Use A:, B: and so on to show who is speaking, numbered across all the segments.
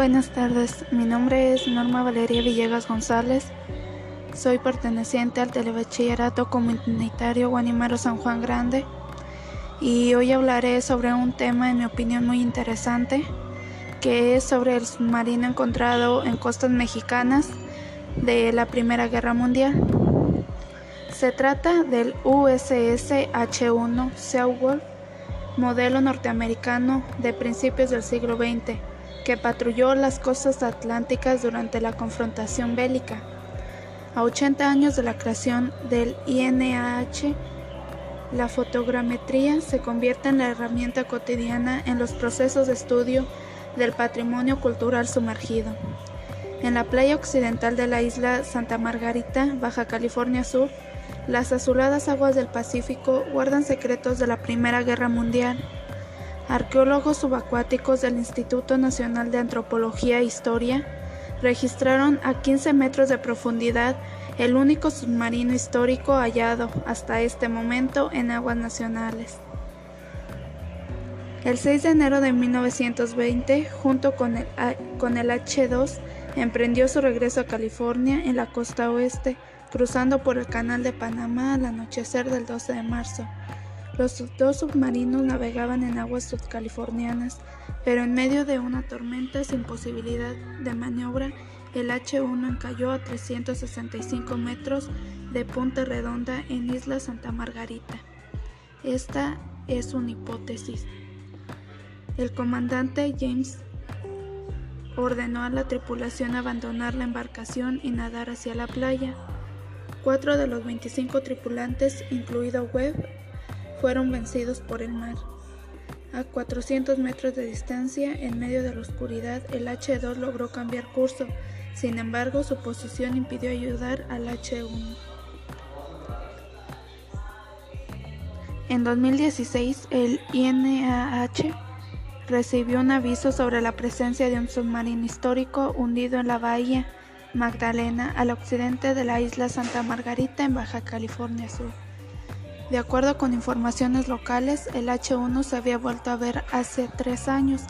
A: Buenas tardes, mi nombre es Norma Valeria Villegas González. Soy perteneciente al Telebachillerato Comunitario Guanimaro San Juan Grande y hoy hablaré sobre un tema en mi opinión muy interesante que es sobre el submarino encontrado en costas mexicanas de la Primera Guerra Mundial. Se trata del USS H-1 Seawolf, modelo norteamericano de principios del siglo XX, que patrulló las costas atlánticas durante la confrontación bélica. A 80 años de la creación del INAH, la fotogrametría se convierte en la herramienta cotidiana en los procesos de estudio del patrimonio cultural sumergido. En la playa occidental de la isla Santa Margarita, Baja California Sur, las azuladas aguas del Pacífico guardan secretos de la Primera Guerra Mundial. Arqueólogos subacuáticos del Instituto Nacional de Antropología e Historia registraron a 15 metros de profundidad el único submarino histórico hallado hasta este momento en aguas nacionales. El 6 de enero de 1920, junto con el, con el H-2, emprendió su regreso a California en la costa oeste, cruzando por el Canal de Panamá al anochecer del 12 de marzo. Los dos submarinos navegaban en aguas sudcalifornianas, pero en medio de una tormenta sin posibilidad de maniobra, el H-1 encalló a 365 metros de Punta Redonda en Isla Santa Margarita. Esta es una hipótesis. El comandante James ordenó a la tripulación abandonar la embarcación y nadar hacia la playa. Cuatro de los 25 tripulantes, incluido Webb, fueron vencidos por el mar. A 400 metros de distancia, en medio de la oscuridad, el H-2 logró cambiar curso. Sin embargo, su posición impidió ayudar al H-1. En 2016, el INAH recibió un aviso sobre la presencia de un submarino histórico hundido en la bahía Magdalena, al occidente de la isla Santa Margarita en Baja California Sur. De acuerdo con informaciones locales, el H-1 se había vuelto a ver hace tres años,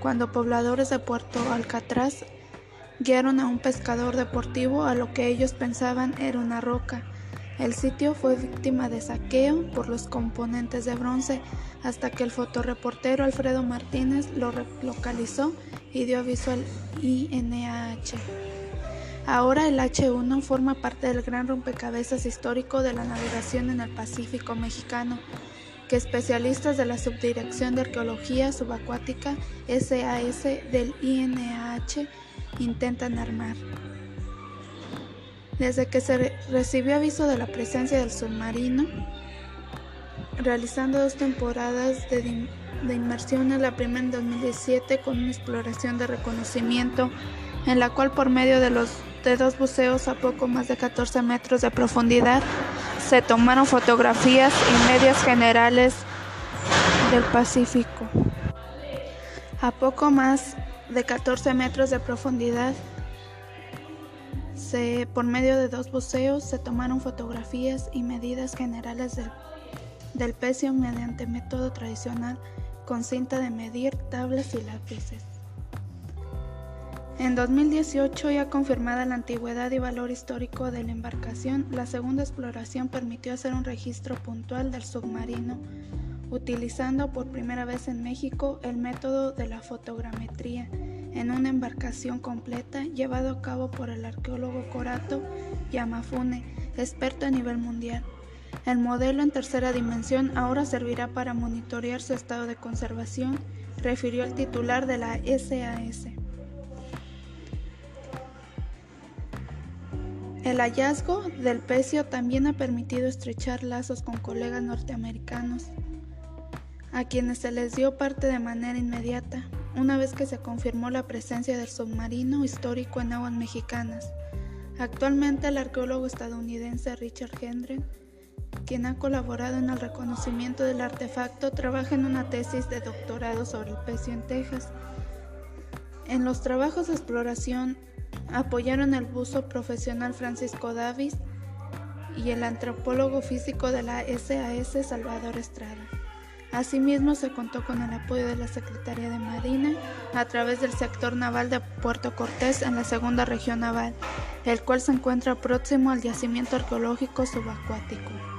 A: cuando pobladores de Puerto Alcatraz guiaron a un pescador deportivo a lo que ellos pensaban era una roca. El sitio fue víctima de saqueo por los componentes de bronce hasta que el fotoreportero Alfredo Martínez lo localizó y dio aviso al INAH. Ahora el H1 forma parte del gran rompecabezas histórico de la navegación en el Pacífico mexicano, que especialistas de la Subdirección de Arqueología Subacuática SAS del INAH intentan armar. Desde que se recibió aviso de la presencia del submarino, realizando dos temporadas de, inmersión en la primera en 2017 con una exploración de reconocimiento en la cual por medio de los de dos buceos a poco más de 14 metros de profundidad se tomaron fotografías y medias generales del Pacífico. A poco más de 14 metros de profundidad por medio de dos buceos se tomaron fotografías y medidas generales del, del pecio mediante método tradicional con cinta de medir, tablas y lápices. En 2018, ya confirmada la antigüedad y valor histórico de la embarcación, la segunda exploración permitió hacer un registro puntual del submarino, utilizando por primera vez en México el método de la fotogrametría en una embarcación completa llevado a cabo por el arqueólogo Corato Yamafune, experto a nivel mundial. El modelo en tercera dimensión ahora servirá para monitorear su estado de conservación, refirió el titular de la SAS. El hallazgo del pecio también ha permitido estrechar lazos con colegas norteamericanos, a quienes se les dio parte de manera inmediata, una vez que se confirmó la presencia del submarino histórico en aguas mexicanas. Actualmente el arqueólogo estadounidense Richard Hendren, quien ha colaborado en el reconocimiento del artefacto, trabaja en una tesis de doctorado sobre el pecio en Texas. En los trabajos de exploración Apoyaron el buzo profesional Francisco Davis y el antropólogo físico de la SAS Salvador Estrada. Asimismo, se contó con el apoyo de la Secretaría de Marina a través del sector naval de Puerto Cortés en la segunda región naval, el cual se encuentra próximo al yacimiento arqueológico subacuático.